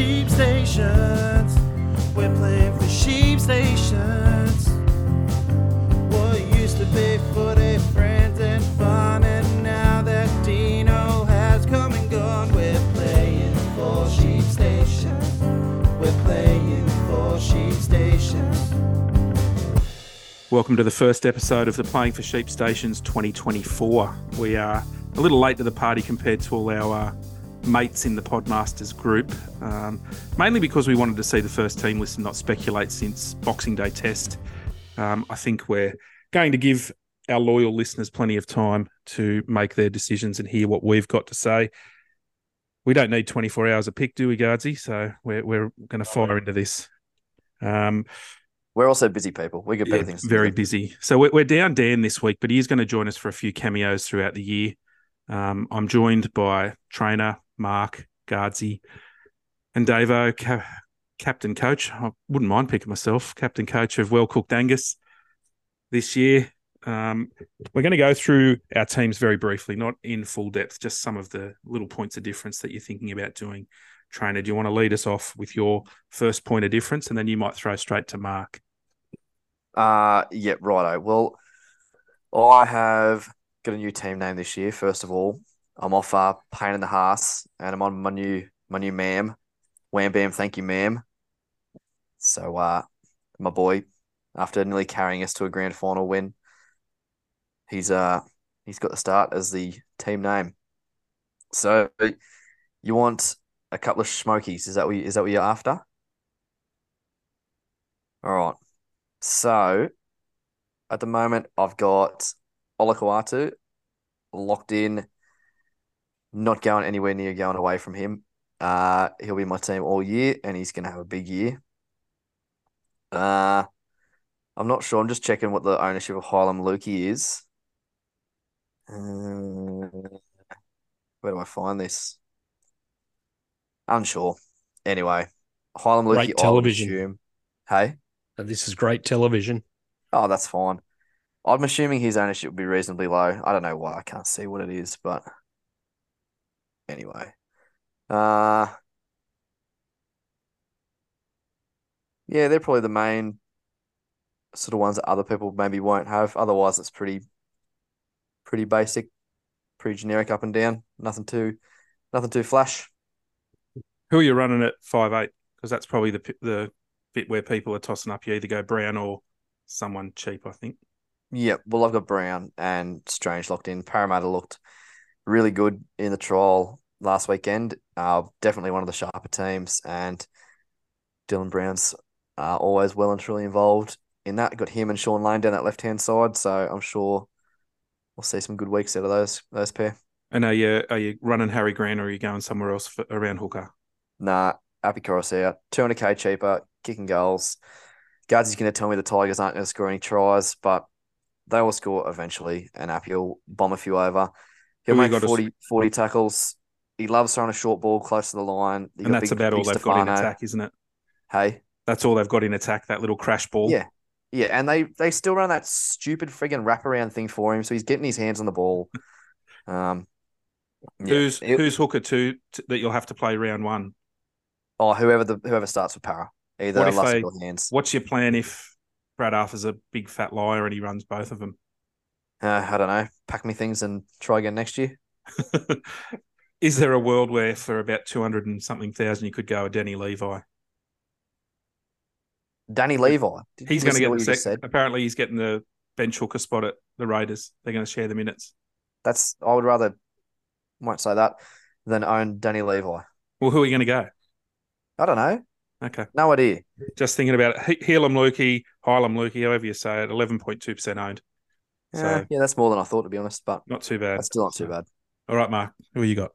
sheep stations. We're playing for sheep stations. What used to be footy, friends and fun, and now that Dino has come and gone, we're playing for sheep stations. We're playing for sheep stations. Welcome to the first episode of the Playing for Sheep Stations 2024. We are a little late to the party compared to all our uh, mates in the Podmasters group, um, mainly because we wanted to see the first team list and not speculate since Boxing Day test. Um, I think we're going to give our loyal listeners plenty of time to make their decisions and hear what we've got to say. We don't need 24 hours a pick, do we, Gardsy? So we're, we're going to fire into this. Um, We're also busy people. We get better yeah, things. very busy. So we're, we're down Dan this week, but he is going to join us for a few cameos throughout the year. Um, I'm joined by trainer Mark Gardsy and Davo, ca- captain coach. I wouldn't mind picking myself, captain coach of Well Cooked Angus this year. Um, we're going to go through our teams very briefly, not in full depth, just some of the little points of difference that you're thinking about doing. Trainer, do you want to lead us off with your first point of difference, and then you might throw straight to Mark? Uh yeah, righto. Well, I have got a new team name this year. First of all, I'm off uh pain in the Haas and I'm on my new my new ma'am. Wham bam, thank you, ma'am. So uh my boy, after nearly carrying us to a grand final win, he's uh he's got the start as the team name. So you want a couple of smokies, is that what you, is that what you're after? All right. So at the moment, I've got Olakau'atu locked in, not going anywhere near going away from him. Uh, he'll be my team all year, and he's going to have a big year. Uh, I'm not sure. I'm just checking what the ownership of Heilum Luki is. Uh, where do I find this? Unsure. Anyway, Heilum Luki. Great television. assume- Hey. And this is great television. Oh, that's fine. I'm assuming his ownership would be reasonably low. I don't know why. I can't see what it is, but anyway. Uh yeah, they're probably the main sort of ones that other people maybe won't have. Otherwise, it's pretty pretty basic, pretty generic up and down. Nothing too nothing too flash. Who are you running at five eight? Because that's probably the the bit where people are tossing up. You either go Brown or someone cheap. I think. Yeah, well, I've got Brown and Strange locked in. Parramatta looked really good in the trial last weekend. Uh, definitely one of the sharper teams, and Dylan Brown's uh, always well and truly involved in that. Got him and Shaun Lane down that left hand side, so I'm sure we'll see some good weeks out of those those pair. And are you are you running Harry Grant or are you going somewhere else for, around hooker? Nah, Api Koroisau, 200k cheaper, kicking goals. Guards is going to tell me the Tigers aren't going to score any tries, but they will score eventually, and Appy will bomb a few over. He'll Who make got to- 40, 40 tackles. He loves throwing a short ball close to the line. You and that's big- about all they've got in attack, isn't it? Hey, That's all they've got in attack. That little crash ball. Yeah. yeah, and they they still run that stupid friggin' wraparound thing for him, so he's getting his hands on the ball. Um, yeah. Who's It- who's hooker two t- that you'll have to play round one? oh whoever the whoever starts with para, either What they- Hands. What's your plan if Brad Arthur's a big fat liar and he runs both of them? Uh, I don't know. Pack me things and try again next year. Is there a world where for about two hundred and something thousand you could go a Danny Levi? Danny Levi. Did He's going to get what the sec- said? apparently he's getting the bench hooker spot at the Raiders. They're going to share the minutes. That's I would rather won't say that than own Danny Levi. Well, who are you going to go? I don't know. Okay, No idea. just thinking about it. He- Heilum Luki, Heilum Luki, however you say it, eleven point two percent owned. So Eh, yeah, that's more than I thought to be honest, but not too bad. that's still not too bad. All right, Mark, who you got?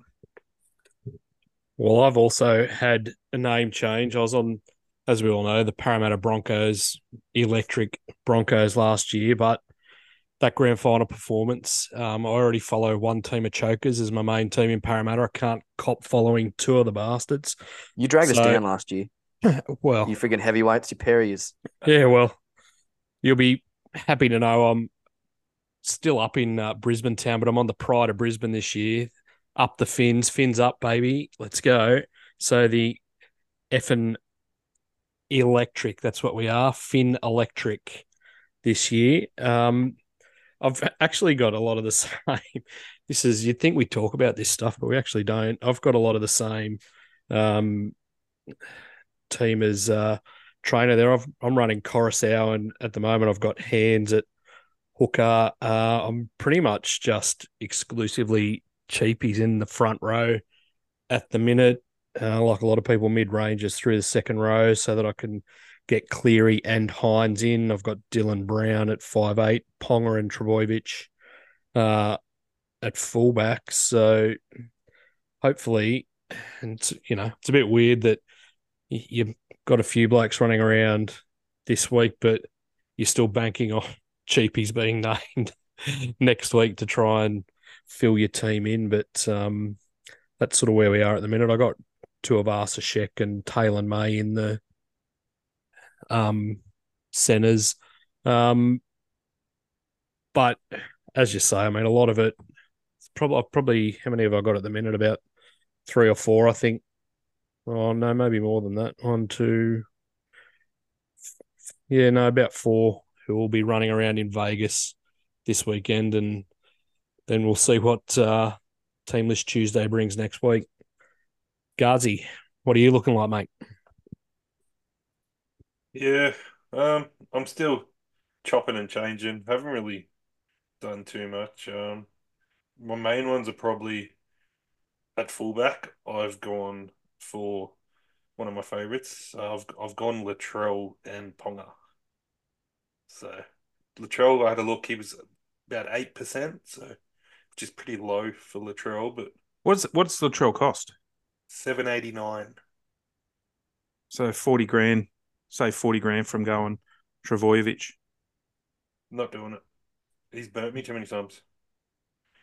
Well, I've also had a name change. I was on, as we all know, the Parramatta Broncos, electric Broncos last year, but that grand final performance, um, I already follow one team of chokers as my main team in Parramatta. I can't cop following two of the bastards. You dragged us down last year. Well, you freaking heavyweights, you Perry's. Yeah, well, you'll be happy to know I'm still up in uh, Brisbane town, but I'm on the Pride of Brisbane this year. Up the fins, fins up, baby. Let's go. So the effing electric. That's what we are, Finn Electric this year. Um, I've actually got a lot of the same. This is you'd think we talk about this stuff, but we actually don't. I've got a lot of the same um, team as uh, trainer there. I've, I'm running Koroisau, and at the moment I've got hands at hooker. Uh, I'm pretty much just exclusively cheapies in the front row at the minute. Uh, like a lot of people, mid ranges through the second row, so that I can get Cleary and Hynes in. I've got Dylan Brown at five eight, Ponga and Trbojevic uh, at fullback. So hopefully, and you know, it's a bit weird that you've got a few blokes running around this week, but you're still banking on cheapies being named next week to try and fill your team in. But um, that's sort of where we are at the minute. I got two of Sheck and Taylor May in the um, centers. Um, but as you say, I mean, a lot of it, probably, probably, how many have I got at the minute? About three or four, I think. Oh, no, maybe more than that. One, two, yeah, no, about four who will be running around in Vegas this weekend. And then we'll see what uh, Team List Tuesday brings next week. Gazi, what are you looking like, mate? Yeah, um, I'm still chopping and changing. Haven't really done too much. Um, my main ones are probably at fullback. I've gone for one of my favourites. Uh, I've I've gone Latrell and Ponga. So Latrell, I had a look. He was about eight percent, so which is pretty low for Latrell. But what's what's Latrell cost? Seven eighty nine. So forty grand say 40 grand from going Trbojevic. Not doing it. He's burnt me too many times.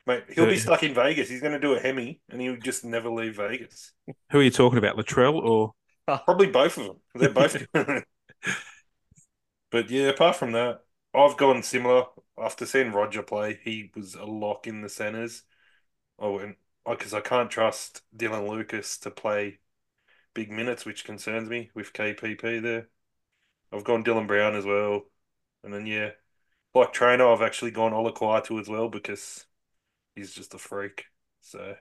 Mate, he'll be stuck in Vegas. He's going to do a Hemi and he'll just never leave Vegas. Who are you talking about, Latrell or? Probably both of them. They're both. but yeah, apart from that, I've gone similar. After seeing Roger play, he was a lock in the centres. Oh, and because I can't trust Dylan Lucas to play big minutes, which concerns me with KPP there. I've gone Dylan Brown as well. And then, yeah, like trainer, I've actually gone Olakau'atu as well because he's just a freak. So,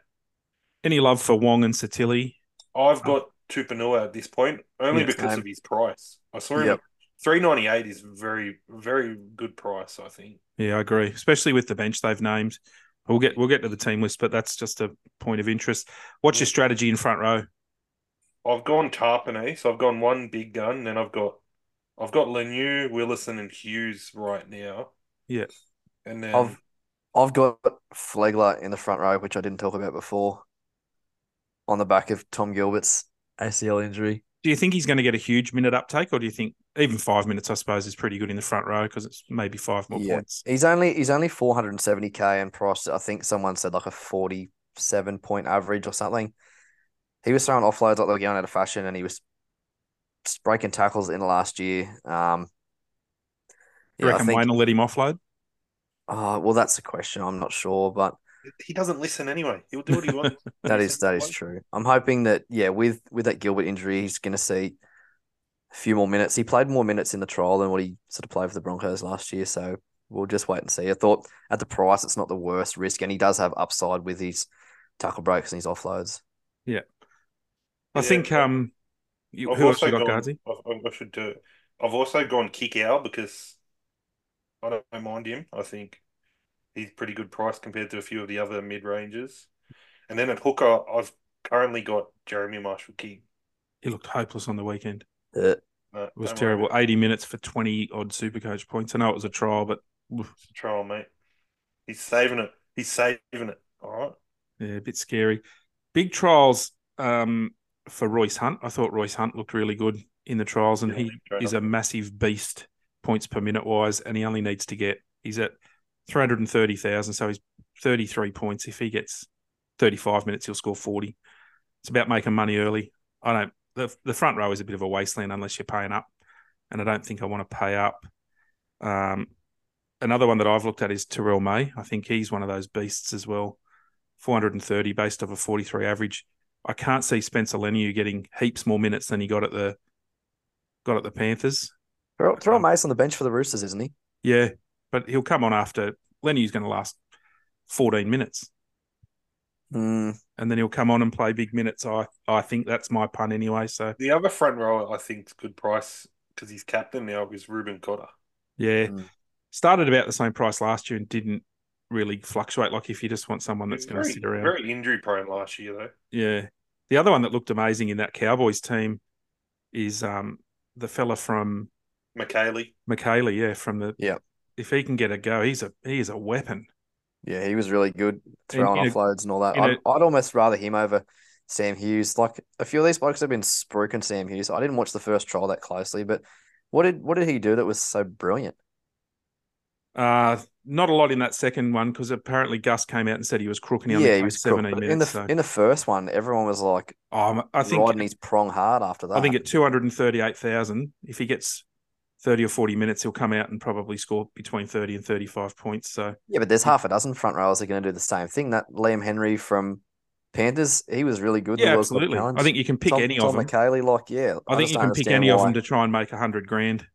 any love for Wong and Sitili? I've got Tupouniua at this point only because of his price. I saw him. Yep. Three ninety eight is very very good price. I think. Yeah, I agree, especially with the bench they've named. We'll get we'll get to the team list, but that's just a point of interest. What's your strategy in front row? I've gone Tapine, so I've gone one big gun, then I've got I've got Lemieux, Willison, and Hughes right now. Yeah, and then I've I've got Flegler in the front row, which I didn't talk about before, on the back of Tom Gilbert's ACL injury. Do you think he's going to get a huge minute uptake, or do you think even five minutes, I suppose, is pretty good in the front row because it's maybe five more yeah. points? He's only he's only four hundred and seventy k and priced. I think someone said like a forty seven point average or something he was throwing offloads like they were going out of fashion, and he was breaking tackles in the last year. Um, yeah, you reckon think, Wayne will let him offload? Oh, well, that's the question. I'm not sure, but he doesn't listen anyway. He'll do what he wants. that is that is true. I'm hoping that yeah, with with that Gilbert injury, he's going to see a few more minutes. He played more minutes in the trial than what he sort of played for the Broncos last year. So we'll just wait and see. I thought at the price, it's not the worst risk, and he does have upside with his tackle breaks and his offloads. Yeah, I yeah, think um, you, who else you got, Gardsy? I, I should do it. I've also gone Kikau because I don't mind him. I think he's pretty good price compared to a few of the other mid ranges. And then at hooker, I've currently got Jeremy Marshall King. He looked hopeless on the weekend. Uh, no, it was terrible. Worry. 80 minutes for 20 odd super coach points. I know it was a trial, but it's a trial, mate. He's saving it. He's saving it. All right. Yeah, a bit scary. Big trials. Um, for Royce Hunt. I thought Royce Hunt looked really good in the trials, and yeah, he is a massive beast points per minute wise, and he only needs to get he's at three hundred and thirty thousand, so he's thirty three points. If he gets thirty five minutes, he'll score forty. It's about making money early. I don't. The, the front row is a bit of a wasteland unless you're paying up, and I don't think I want to pay up. Um, another one that I've looked at is Terrell May. I think he's one of those beasts as well. 430 based off a 43 average I can't see Spencer Leniu getting heaps more minutes than he got at the got at the Panthers. Throw, throw Mace on the bench for the Roosters, isn't he? Yeah, but he'll come on after Leniu's going to last 14 minutes, Mm, and then he'll come on and play big minutes. I I think that's my pun anyway. So The other front row, I think, is good price because he's captain now. Is Reuben Cotter. yeah, Mm. started about the same price last year and didn't really fluctuate. Like if you just want someone that's going to sit around, very injury prone last year though. yeah. The other one that looked amazing in that Cowboys team is um the fella from Mikaele. Mikaele, yeah, from the Yeah. If he can get a go, he's a he is a weapon. Yeah, he was really good throwing in a- offloads and all that. I'd, a- I'd almost rather him over Sam Hughes. Like a few of these blokes have been spruiking Sam Hughes. I didn't watch the first trial that closely, but what did what did he do that was so brilliant? Uh not a lot in that second one because apparently Gus came out and said he was crook and he only yeah, he was crook, 17 but minutes. in the so, in the first one, everyone was like um, I think riding his prong hard after that. I think at 238,000, if he gets 30 or 40 minutes, he'll come out and probably score between 30 and 35 points. So, yeah, but there's half a dozen front rowers that are going to do the same thing. That Liam Henry from Panthers, he was really good. yeah, the World Cup absolutely. I think you can pick Tom, any Tom of them. Mikaele, like yeah, I think you can pick any of them to try and make 100 grand,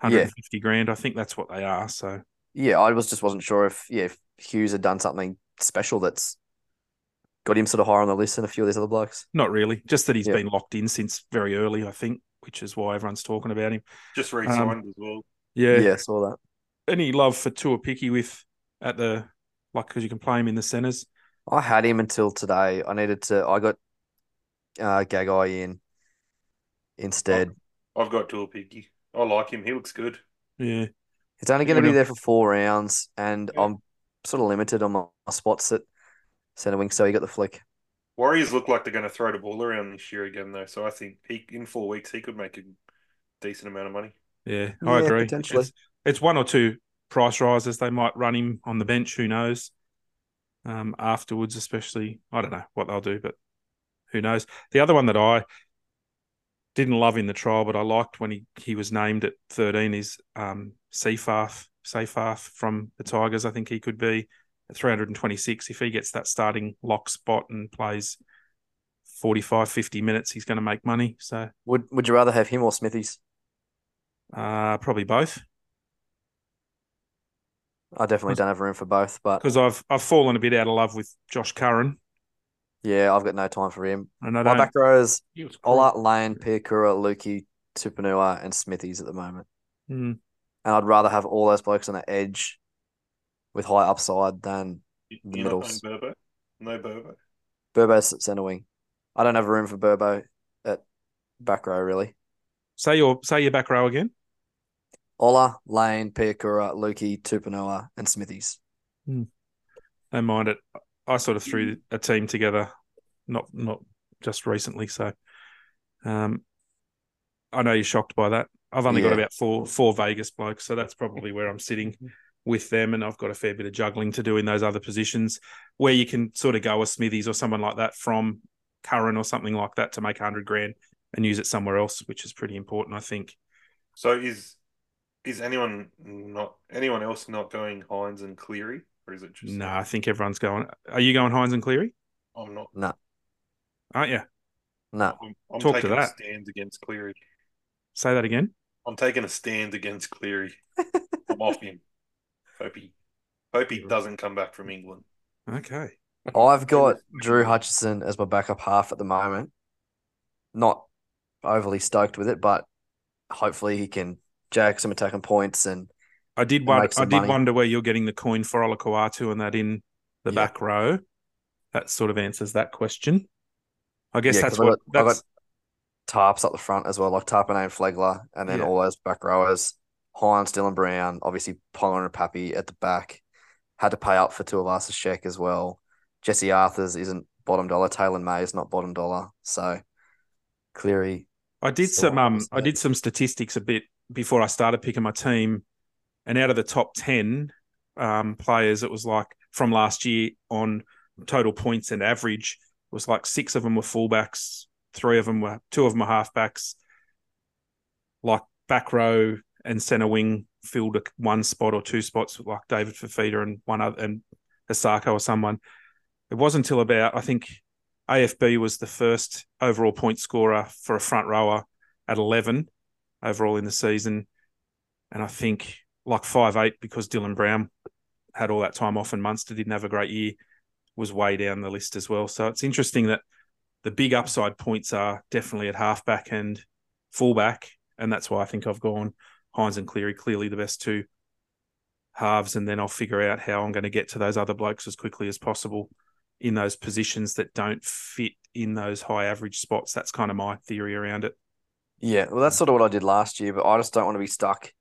150 grand. I think that's what they are. So, Yeah, I was just wasn't sure if yeah if Hughes had done something special that's got him sort of higher on the list than a few of these other blokes. not really. Just that he's Yeah. been locked in since very early, I think, which is why everyone's talking about him. Just re-signed as well. Yeah. Yeah, saw that. Any love for Tuaupiki with at the, like, because you can play him in the centres? I had him until today. I needed to. I got uh, Gagai in instead. I've got Tuaupiki. I like him. He looks good. Yeah. He's only going to be there for four rounds, and Yeah. I'm sort of limited on my, my spots at centre wing. So he got the flick. Warriors look like they're going to throw the ball around this year again, though. So I think he in four weeks he could make a decent amount of money. Yeah, I Yeah, agree. potentially. It's, it's one or two price rises. They might run him on the bench. Who knows? Um, afterwards, especially, I don't know what they'll do, but who knows? The other one that I didn't love in the trial, but I liked when he, he was named at 13 is um, Seyfarth, Seyfarth from the Tigers. I think he could be at 326. If he gets that starting lock spot and plays 45, 50 minutes, he's going to make money. So Would Would you rather have him or Smithies? uh, probably both. I definitely don't have room for both, but because I've I've fallen a bit out of love with Josh Curran, yeah, I've got no time for him. and I My don't. back row is He was Ola, Lane, Piakura, Luki, Tupouniua, and Smithies at the moment. Mm, And I'd rather have all those blokes on the edge with high upside than You- The You're not middles. going Turbo? No Turbo. Turbo's at centre wing. I don't have room for Turbo at back row, really. say your say your back row again. Ola, Lane, Piakura, Luki, Tupouniua, and Smithies. Don't mind it. I sort of threw a team together, not not just recently. So, um, I know you're shocked by that. I've only got about four four Vegas blokes, so that's probably where I'm sitting with them, and I've got a fair bit of juggling to do in those other positions where you can sort of go a Smithies or someone like that from Curran or something like that to make hundred grand and use it somewhere else, which is pretty important, I think. So is is anyone not anyone else not going Hynes and Cleary, or is it just No, I think everyone's going. Are you going Hynes and Cleary? I'm not. No, Aren't you? no. I'm, I'm Talk to taking a that. stand against Cleary. Say that again. I'm taking a stand against Cleary. I'm off him. Hope he hope he doesn't come back from England. Okay. I've got Drew Hutchison as my backup half at the moment. Not overly stoked with it, but hopefully he can jack some attacking points and I did wonder, make some I did money. wonder where you're getting the coin for Olakau'atu and that in the Yeah. back row. That sort of answers that question. I guess Yeah, that's 'cause I what got- I that's tarps up the front as well, like Tapine and Flegler, and then Yeah. all those back rowers. Hynes, Dylan Brown, obviously Ponga and Pappy at the back. Had to pay up for two of us check as well. Jesse Arthars isn't bottom dollar. Taylor May is not bottom dollar. So Cleary, I did some um I did some statistics a bit before I started picking my team, and out of the top ten um, players, it was like from last year on total points and average, it was like six of them were fullbacks, three of them were two of them were halfbacks, like back row and centre wing filled one spot or two spots like David Fifita and one other and Asako or someone. It wasn't until about I think AFB was the first overall point scorer for a front rower at 11 overall in the season. And I think like five eight because Dylan Brown had all that time off and Munster didn't have a great year was way down the list as well. So it's interesting that the big upside points are definitely at halfback and fullback. And that's why I think I've gone Hynes and Cleary, clearly the best two halves. And then I'll figure out how I'm going to get to those other blokes as quickly as possible in those positions that don't fit in those high average spots. That's kind of my theory around it. Yeah, well, that's sort of what I did last year, but I just don't want to be stuck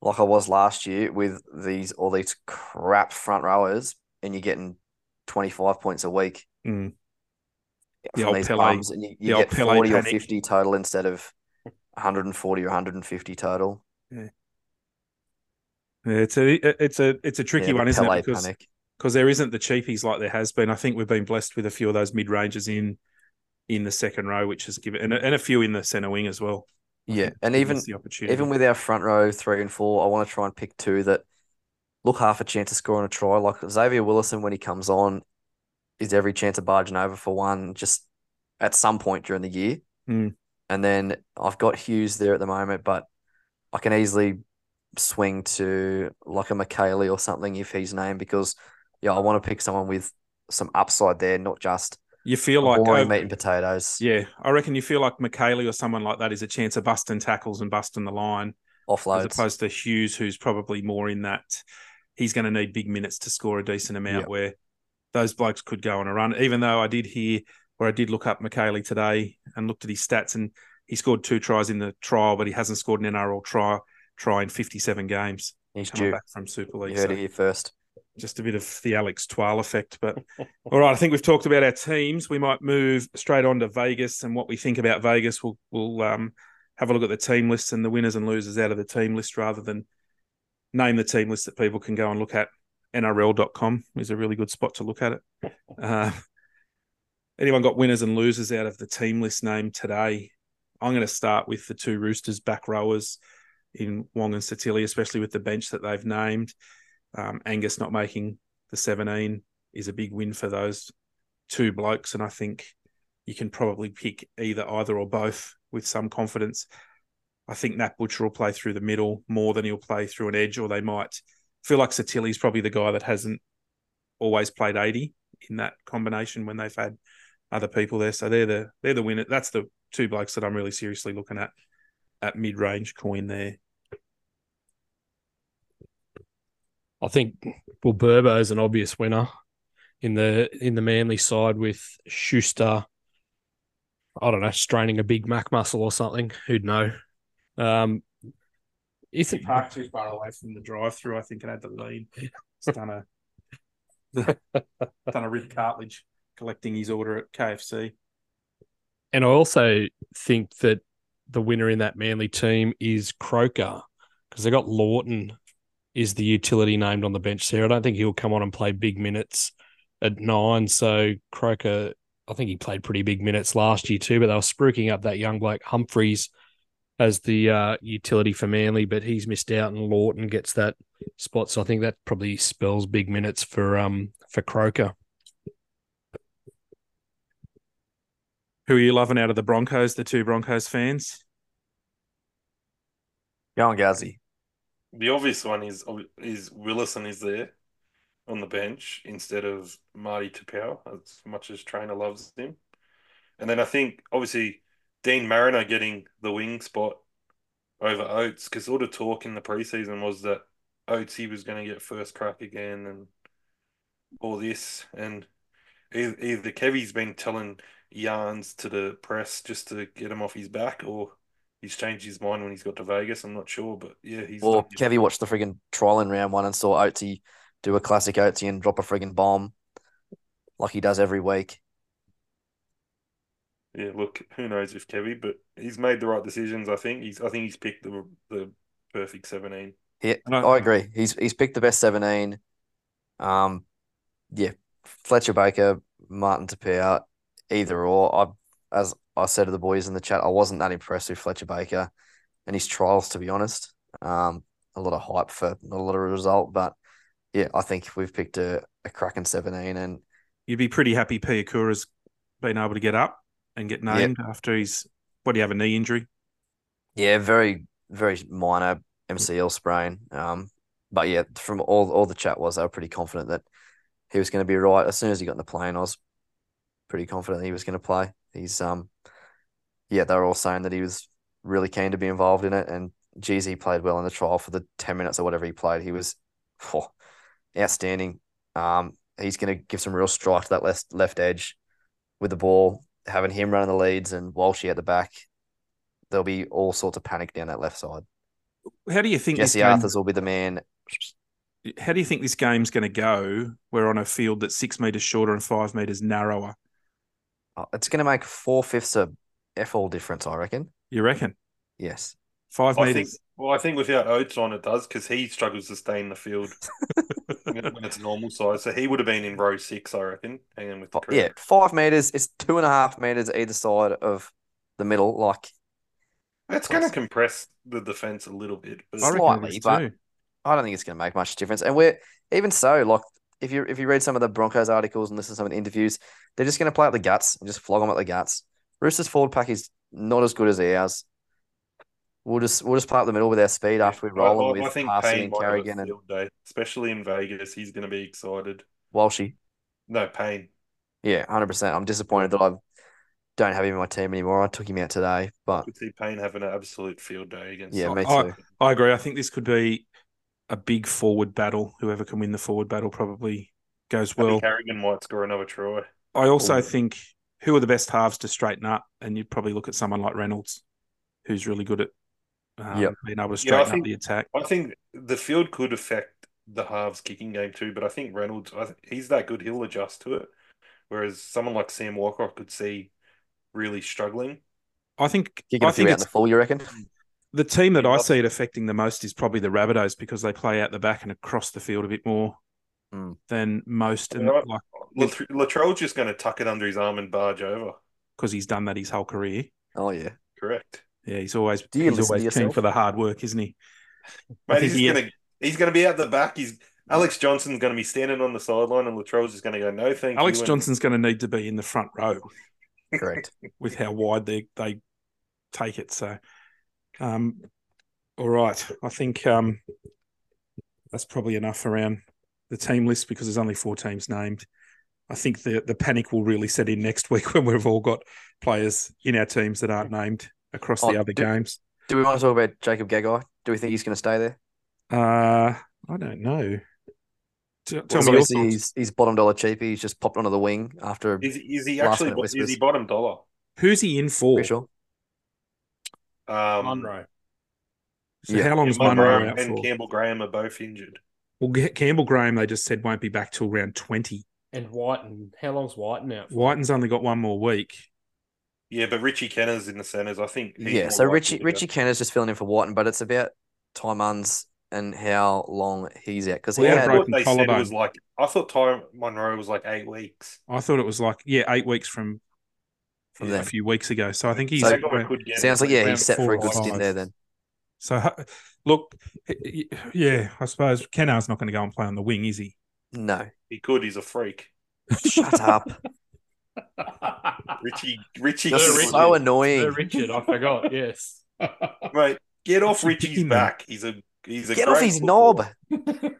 like I was last year with these all these crap front rowers, and you're getting 25 points a week Mm. The from old these Pele- bums, and you, the you old get Pele 40 or 50 total instead of 140 or 150 total. Yeah, yeah it's a it's a it's a tricky Yeah, one, isn't Pele it? Because panic. because there isn't the cheapies like there has been. I think we've been blessed with a few of those mid ranges in in the second row, which has given and a, and a few in the centre wing as well. Yeah, and even us the opportunity. even with our front row three and four, I want to try and pick two that look half a chance of scoring a try. Like Xavier Willison, when he comes on, is every chance of barging over for one just at some point during the year. Hmm. And then I've got Hughes there at the moment, but I can easily swing to like a Mikaele or something if he's named because yeah, I want to pick someone with some upside there, not just you feel like boring meat and potatoes yeah, I reckon you feel like Mikaele or someone like that is a chance of busting tackles and busting the line as opposed to Hughes, who's probably more in that he's going to need big minutes to score a decent amount. Yeah. Where those blokes could go on a run. Even though I did hear, or I did look up Mikaele today and looked at his stats, and he scored two tries in the trial, but he hasn't scored an NRL try try in fifty seven games He's coming due. back from Super You League. heard So it here first. just a bit of the Alex Twal effect. But all right, I think we've talked about our teams. We might move straight on to Vegas and what we think about Vegas. We'll we'll um, have a look at the team lists and the winners and losers out of the team list rather than name the team list that people can go and look at. NRL.com is a really good spot to look at it. Uh, anyone got winners and losers out of the team list name today? I'm going to start with the two Roosters back rowers in Wong and Sitili, especially with the bench that they've named. Um, Angus not making the 17 is a big win for those two blokes, and I think you can probably pick either, either or both with some confidence. I think Nat Butcher will play through the middle more than he'll play through an edge, or they might feel like Sitili's probably the guy that hasn't always played 80 in that combination when they've had other people there. So they're the they're the winner. That's the two blokes that I'm really seriously looking at at mid range coin there. I think well, Turbo is an obvious winner in the in the Manly side with Schuster. I don't know, straining a big Mac muscle or something. Who'd know? Um, Ethan parked too far away from the drive through, I think, it had the lean. It's done a done a rib cartilage collecting his order at KFC. And I also think that the winner in that Manly team is Croker because they got Lawton is the utility named on the bench there. I don't think he'll come on and play big minutes at nine. So Croker, I think he played pretty big minutes last year too, but they were spruiking up that young bloke Humphreys as the uh, utility for Manly, but he's missed out and Lawton gets that spot. So I think that probably spells big minutes for um for Croker. Who are you loving out of the Broncos, the two Broncos fans? Go on, Gazzy. The obvious one is is Willison is there on the bench instead of Marty Taupau, as much as trainer loves him. And then I think obviously Deine Mariner getting the wing spot over Oates because all the talk in the preseason was that Oates he was going to get first crack again and all this and either, either Kevy's been telling yarns to the press just to get him off his back or he's changed his mind when he's got to Vegas. I'm not sure, but yeah, he's Or done- Kevy watched the friggin' trial in round one and saw Oatsy do a classic Oatsy and drop a friggin' bomb like he does every week. Yeah, look, who knows if Kevy, but he's made the right decisions. I think he's. I think he's picked the the perfect seventeen. Yeah, I- I agree. He's he's picked the best seventeen. Um, yeah, Fletcher Baker, Martin Taupau, either or. I, as I said to the boys in the chat, I wasn't that impressed with Fletcher Baker and his trials, to be honest. Um, a lot of hype for not a lot of result, but yeah, I think we've picked a, a cracking seventeen, and You'd be pretty happy Piakura's been able to get up and get named after he's what do you have a knee injury? Yeah, very very minor MCL sprain. Um, but yeah, from all all the chat was they were pretty confident that he was going to be right. As soon as he got in the plane, I was pretty confident he was going to play. He's um, yeah, they were all saying that he was really keen to be involved in it, and he played well in the trial for the ten minutes or whatever he played. He was oh, outstanding. Um, he's going to give some real strike to that left left edge with the ball, having him running the leads and Walshy at the back. There'll be all sorts of panic down that left side. How do you think Jesse game, Arthars will be the man. how do you think this game's going to go? We're on a field that's six meters shorter and five meters narrower. Uh, It's going to make four fifths of F all difference, I reckon. You reckon? Yes. Five I think. meters. Well, I think without Oates on, it does because he struggles to stay in the field when when it's normal size. So he would have been in row six, I reckon, hanging with the Fi- Yeah, five meters. It's two and a half meters either side of the middle. Like It's going to compress the defense a little bit. But I reckon it slightly, but- too. I don't think it's going to make much difference. And we're even so, like if you if you read some of the Broncos articles and listen to some of the interviews, they're just going to play up the guts and just flog them at the guts. Roosters forward pack is not as good as ours. We'll just we'll just play up the middle with our speed after we roll I- them I with think Parsi Payne and might have a Carrigan and day, especially in Vegas. He's going to be excited. Walshy. No, Payne. Yeah, hundred percent. I'm disappointed that I don't have him in my team anymore. I took him out today, I but could see Payne having an absolute field day against. yeah, me I- too. I agree. I think this could be a big forward battle. Whoever can win the forward battle probably goes Well, well. Carrigan might score another try. I also Ooh. think who are the best halves to straighten up, and you'd probably look at someone like Reynolds, who's really good at um, Yep. being able to Yeah, I straighten think- up the attack. I think the field could affect the halves kicking game too, but I think Reynolds, I th- he's that good, he'll adjust to it. Whereas someone like Sam Walker, I could see really struggling. I think Kicking I a few think out in it's the full, you reckon? The team that I see it affecting the most is probably the Rabbitohs because they play out the back and across the field a bit more Mm. than most, and You know like Latrell's just going to tuck it under his arm and barge over. because he's done that his whole career. Oh yeah. Correct. Yeah, he's always Do he's always keen for the hard work, isn't he? I Mate, he's he- going to he's going to be out the back. He's Alex Johnson's going to be standing on the sideline, and Latrell's just going to go, "No, thank Alex you." and- Johnson's going to need to be in the front row Correct. with how wide they they take it. So, um, all right, I think um, that's probably enough around the team list because there's only four teams named. I think the the panic will really set in next week when we've all got players in our teams that aren't named across Oh, the other do- games. Do we want to talk about Jacob Gagai? Do we think he's going to stay there? Uh, I don't know. Tell Because me your obviously thoughts. he's he's bottom dollar cheapy. He's just popped onto the wing after. Is, is he actually is he bottom dollar? Who's he in for? Pretty sure. Um, Munro. So Yeah. how long is Munro Munro out and for? Campbell Graham are both injured. Well, Campbell Graham, they just said won't be back till round twenty. And Whiten. How long's Whiten out? for? Whiten's only got one more week. Yeah, but Richie Kennar's in the centres. I think. Yeah. So likely Richie go. Richie Kennar's just filling in for Whiten, but it's about Tymans and how long he's out because he Well, I had broke- thought broken they said it collarbone. was like I thought Ty Munro was like eight weeks. I thought it was like yeah, eight weeks from From yeah, then. a few weeks ago. So I think he's So- They got a good game. sounds like yeah he's set for a good stint there then. so. Look, y- y- yeah, I suppose Kennar's not going to go and play on the wing, is he? No, He could. He's a freak. shut up. Richie. Richie. You're Sir could- so annoying. Sir Richard, I forgot. Yes. mate. Get off You should pick Richie's him, man. back. He's a he's a Get off his footballer. knob.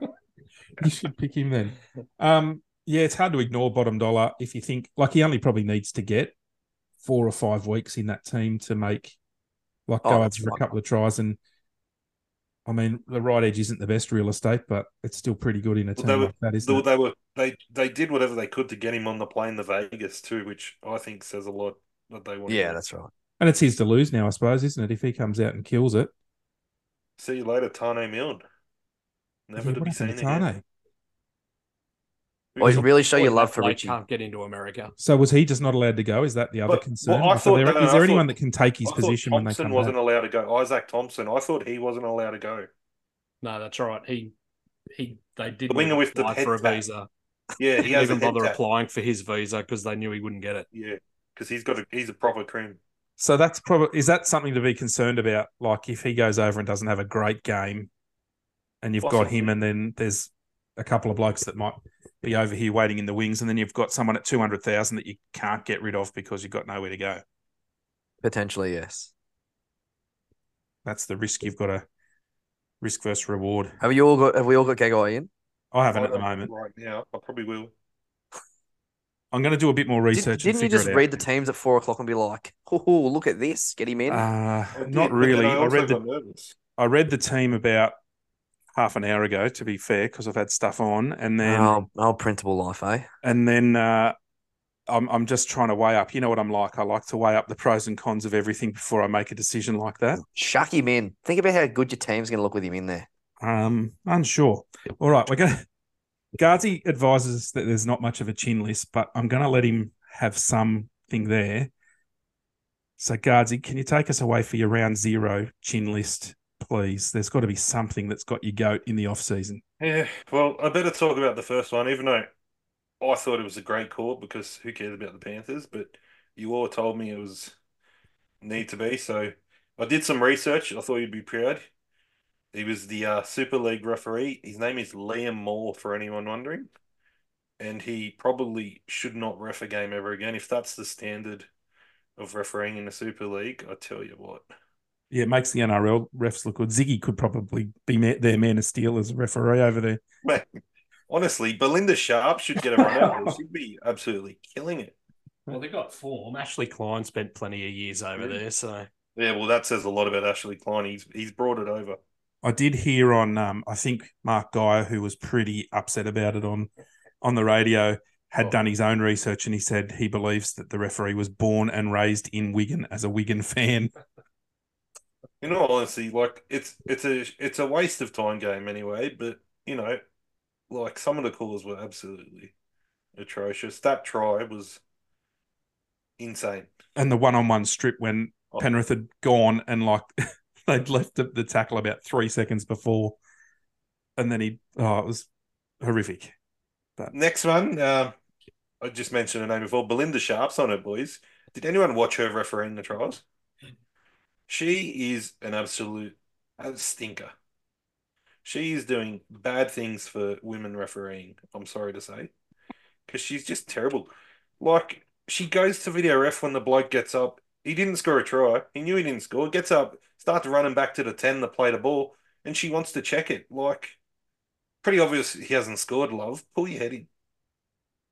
You should pick him then. Um, yeah, it's hard to ignore bottom dollar if you think like he only probably needs to get four or five weeks in that team to make like Oh, go that's over a couple of tries and. I mean, the right edge isn't the best real estate, but it's still pretty good in a Well, team they were- like that, isn't They, it? they were they they did whatever they could to get him on the plane to Vegas too, which I think says a lot that they want. Yeah, that's right. And it's his to lose now, I suppose, isn't it? If he comes out and kills it. See you later, Taane Milne. Never Yeah, to what be seen to again. Taane? Well, you really show your love for bloke Richie. Can't get into America. So was he just not allowed to go? Is that the other But- concern? well, I thought- there, no, no, is there uh, I anyone thought- that can take his I thought position when they come? Thompson come wasn't back? allowed to go. Isaac Thompson. I thought he wasn't allowed to go. No, that's right. He he they didn't The winger with the apply head for a tap. visa. Yeah, he didn't even bother tap. applying for his visa because they knew he wouldn't get it. Yeah, because he's got a he's a proper cream. So that's probably is that something to be concerned about? Like if he goes over and doesn't have a great game, and you've got him, and then there's a couple of blokes that might be over here waiting in the wings, and then you've got someone at two hundred thousand that you can't get rid of because you've got nowhere to go. Potentially, yes. That's the risk you've got to risk versus reward. Have you all got? Have we all got Gagai in? I haven't at the moment. Right now, I probably will. I'm going to do a bit more research. and didn't you just it out. read the teams at four o'clock and be like, "Oh, look at this, get him in"? Uh, not really. I also read the nervous. I read the team about half an hour ago. To be fair, because I've had stuff on, and then oh, oh, printable life, eh? and then uh, I'm I'm just trying to weigh up. You know what I'm like. I like to weigh up the pros and cons of everything before I make a decision like that. Shuck him in. Think about how good your team's going to look with him in there. Um, unsure. All right, we're gonna. Ghazi advises us that there's not much of a chin list, but I'm going to let him have something there. So, Ghazi, can you take us away for your round zero chin list, please? There's got to be something that's got your goat in the off season. Yeah, well, I better talk about the first one, even though I thought it was a great call because who cares about the Panthers? But you all told me it was need to be. So I did some research. I thought you'd be proud. He was the uh, Super League referee. His name is Liam Moore, for anyone wondering. And he probably should not ref a game ever again. If that's the standard of refereeing in the Super League, I tell you what. Yeah, it makes the NRL refs look good. Ziggy could probably be ma- their man of steel as a referee over there. Man, honestly, Belinda Sharpe should get a run out. She'd be absolutely killing it. Well, they got form. Ashley Klein spent plenty of years over there, so Yeah, well, that says a lot about Ashley Klein. He's he's brought it over. I did hear on, um, I think Mark Geyer, who was pretty upset about it on on the radio, had Oh. done his own research and he said he believes that the referee was born and raised in Wigan as a Wigan fan. In all honesty, like it's it's a it's a waste of time game anyway. But you know, like some of the calls were absolutely atrocious. That try was insane. And the one on one strip when Oh. Penrith had gone and like they'd left the, the tackle about three seconds before. And then he, oh, it was horrific. Next one, um, I just mentioned her name before. Belinda Sharpe's on it, boys. Did anyone watch her refereeing the trials? She is an absolute stinker. She is doing bad things for women refereeing. I'm sorry to say, because she's just terrible. Like she goes to video ref when the bloke gets up. He didn't score a try. He knew he didn't score. Gets up, starts running back to the ten to play the ball, and she wants to check it. Like pretty obvious he hasn't scored. Love, pull your head in.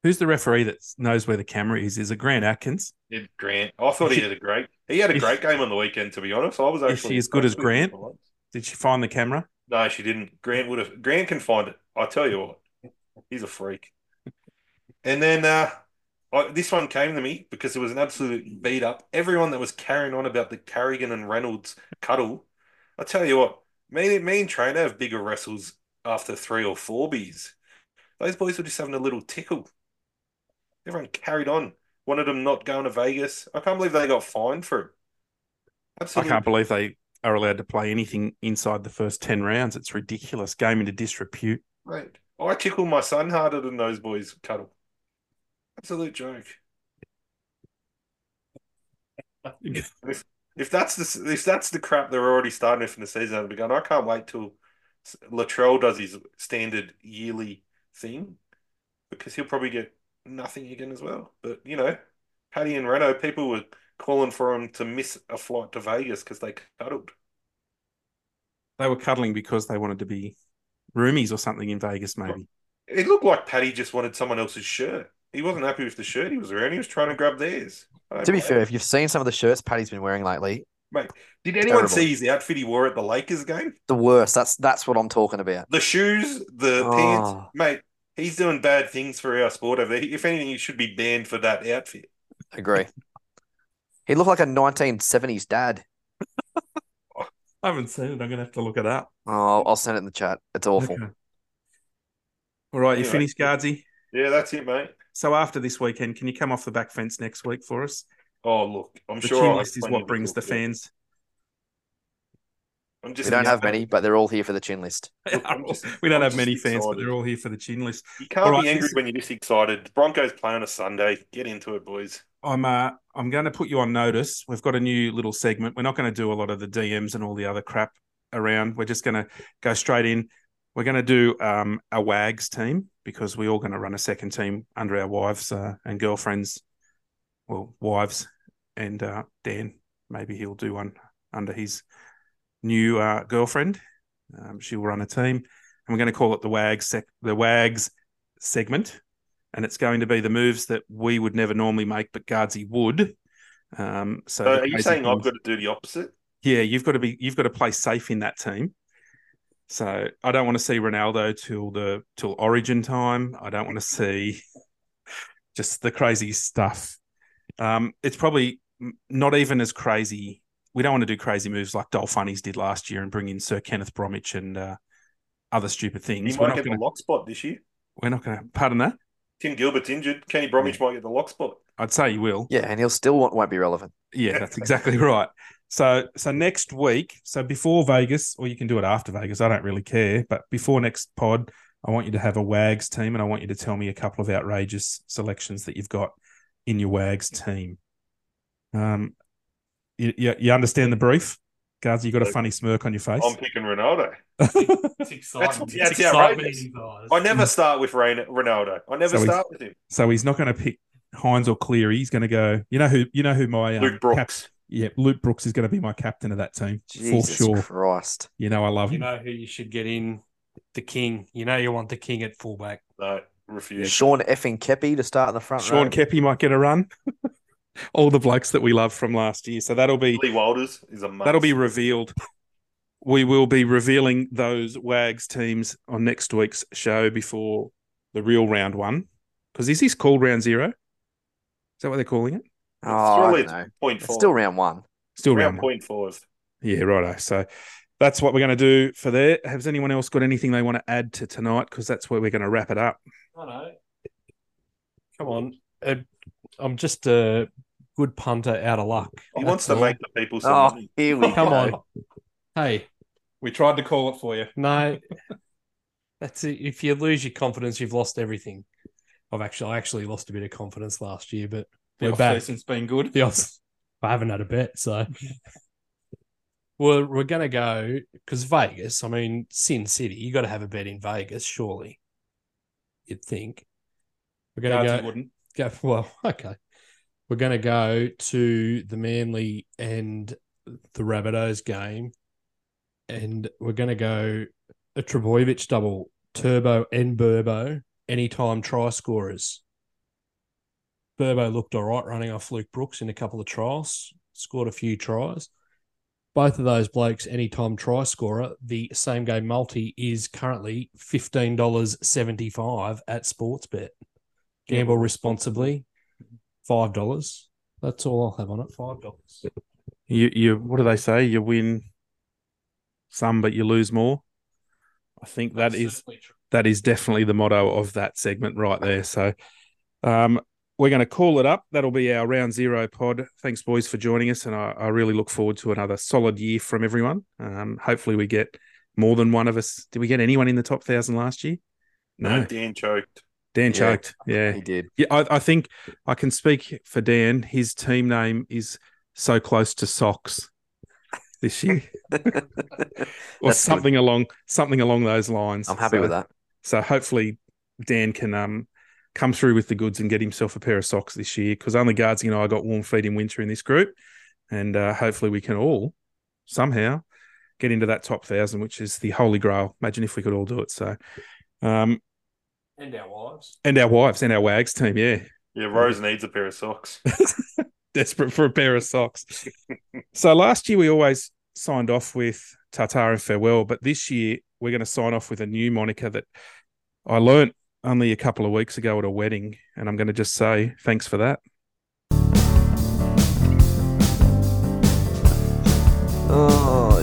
Who's the referee that knows where the camera is? Is it Grant Atkins? Did Grant? I thought he had a great. He had a Is- great game on the weekend. To be honest, I was Is actually. she as good as impressed with his Grant? Did she find the camera? No, she didn't. Grant would have. Grant can find it. I tell you what, he's a freak. And then uh, I, this one came to me because it was an absolute beat up. Everyone that was carrying on about the Carrigan and Reynolds cuddle, I tell you what, me, me and Trainer have bigger wrestles after three or four beers. Those boys were just having a little tickle. Everyone carried on. One of them not going to Vegas. I can't believe they got fined for it. I can't believe they are allowed to play anything inside the first 10 rounds. It's ridiculous. Game into disrepute. Right. I tickle my son harder than those boys cuddle. Absolute joke. If, if that's the if that's the crap they're already starting with in the season at the beginning, I can't wait till Latrell does his standard yearly thing because he'll probably get nothing again as well. But you know, Paddy and Reno, people were calling for him to miss a flight to Vegas because they cuddled. They were cuddling because they wanted to be roomies or something in Vegas, maybe. It looked like Paddy just wanted someone else's shirt. He wasn't happy with the shirt he was wearing. He was trying to grab theirs. I To be blame fair, if you've seen some of the shirts Paddy's been wearing lately, mate, Did anyone Terrible. see his outfit he wore at the Lakers game? the worst. That's that's what I'm talking about. The shoes, the Oh. pants, mate. He's doing bad things for our sport over there. If anything, he should be banned for that outfit. I Agree. He looked like a 1970s dad. I haven't seen it. I'm going to have to look it up. Oh, I'll send it in the chat. It's awful. Okay. All right, you Anyway. finished, Gardsy? Yeah, that's it, mate. So after this weekend, can you come off the back fence next week for us? Oh, look, I'm The sure chin list is what brings the about. fans. I'm We don't have many, but they're all here for the chin list. Just- we don't I'm have just many fans, but excited. they're all here for the chin list. You can't All right, be angry this- when you're this excited. Broncos play on a Sunday. Get into it, boys. I'm uh, I'm going to put you on notice. We've got a new little segment. We're not going to do a lot of the DMs and all the other crap around. We're just going to go straight in. we're going to do um, a WAGs team because we're all going to run a second team under our wives uh, and girlfriends, well, wives, and uh, Dan. Maybe he'll do one under his new uh, girlfriend. Um, she will run a team, and we're going to call it the WAGs sec- the WAGs segment, and it's going to be the moves that we would never normally make, but Gardsy would. Um, so, So are you saying I've got to do the opposite? yeah, you've got to be you've got to play safe in that team. So I don't want to see Ronaldo till the till Origin time. I don't want to see just the crazy stuff. Um, it's probably not even as crazy. We don't want to do crazy moves like Dolphinies did last year and bring in Sir Kenneth Bromwich and uh, other stupid He things. We're might not get going the to. lock spot this year. We're not going to. Pardon that. Tim Gilbert's injured. Kenny Bromwich might get the lock spot. I'd say you will. Yeah, and he'll still won't, won't be relevant. Yeah, that's exactly right. So so next week, so before Vegas, or you can do it after Vegas, I don't really care. But before next pod, I want you to have a WAGs team and I want you to tell me a couple of outrageous selections that you've got in your WAGs team. Um you, you, you understand the brief? Guards, you got a funny smirk on your face. I'm picking Ronaldo. It's exciting. That's- It's that's excitement outrageous. in his eyes. I never start with Rain- Ronaldo. I never So start with him. so he's not going to pick Hynes or Cleary. He's going to go. You know who? You know who my um, Luke Brooks. cap- yeah, Luke Brooks is going to be my captain of that team Jesus for sure. Christ. You know I love You him. You know who you should get in? The king. You know you want the king at fullback. No, refuse. Sean effing Keppie to start in the front Sean row. Keppie might get a run. All the blokes that we love from last year. So that'll be Lee Wilders is a must. that'll be revealed. We will be revealing those WAGs teams on next week's show before the real round one. Because is this called round zero? Is that what they're calling it? oh, I don't it's know. point It's five. still round one. Still round round one. point five. Yeah, righto. So that's what we're going to do for there. Has anyone else got anything they want to add to tonight? Because that's where we're going to wrap it up. I know. Come on. Uh, I'm just a good punter out of luck. He wants to all. make the people some Oh, money. here we Come go. on. Hey, We tried to call it for you. no. That's it. If you lose your confidence, you've lost everything. I've actually, I actually lost a bit of confidence last year, but The we're off back. season's been good. The odds. I haven't had a bet, so well, we're gonna go because Vegas. I mean, Sin City. You got to have a bet in Vegas, surely. You'd think. We're gonna Guards go. wouldn't. Go well. Okay, we're gonna go to the Manly and the Rabbitohs game, and we're gonna go a Trbojevic double, Turbo and Burbo, anytime try scorers. Burbo looked all right running off Luke Brooks in a couple of trials, scored a few tries. Both of those blokes, anytime try scorer, the same game multi is currently $15.75 at Sportsbet. Gamble responsibly, $5. That's all I'll have on it, $5. You, you, what do they say? You win some, but you lose more. I think that is that is definitely the motto of that segment right there. So, um, we're going to call it up. That'll be our round zero pod. Thanks, boys, for joining us, and I, I really look forward to another solid year from everyone. Um, hopefully, we get more than one of us. Did we get anyone in the top thousand last year? No, No, Dan choked. Dan Yeah. choked. Yeah, He did. yeah. I, I think I can speak for Dan. His team name is so close to socks this year, or That's something along something along those lines. I'm happy So- with that. so hopefully Dan can um come through with the goods and get himself a pair of socks this year because only Gardsy and I got warm feet in winter in this group, and uh, hopefully we can all somehow get into that top thousand, which is the holy grail. Imagine if we could all do it. So, um, And our wives. and our wives and our wags team, yeah, Yeah, Rose needs a pair of socks. desperate for a pair of socks. so last year we always signed off with Tartar and farewell, but this year we're going to sign off with a new moniker that I learnt only a couple of weeks ago at a wedding, and I'm going to just say thanks for that. Oh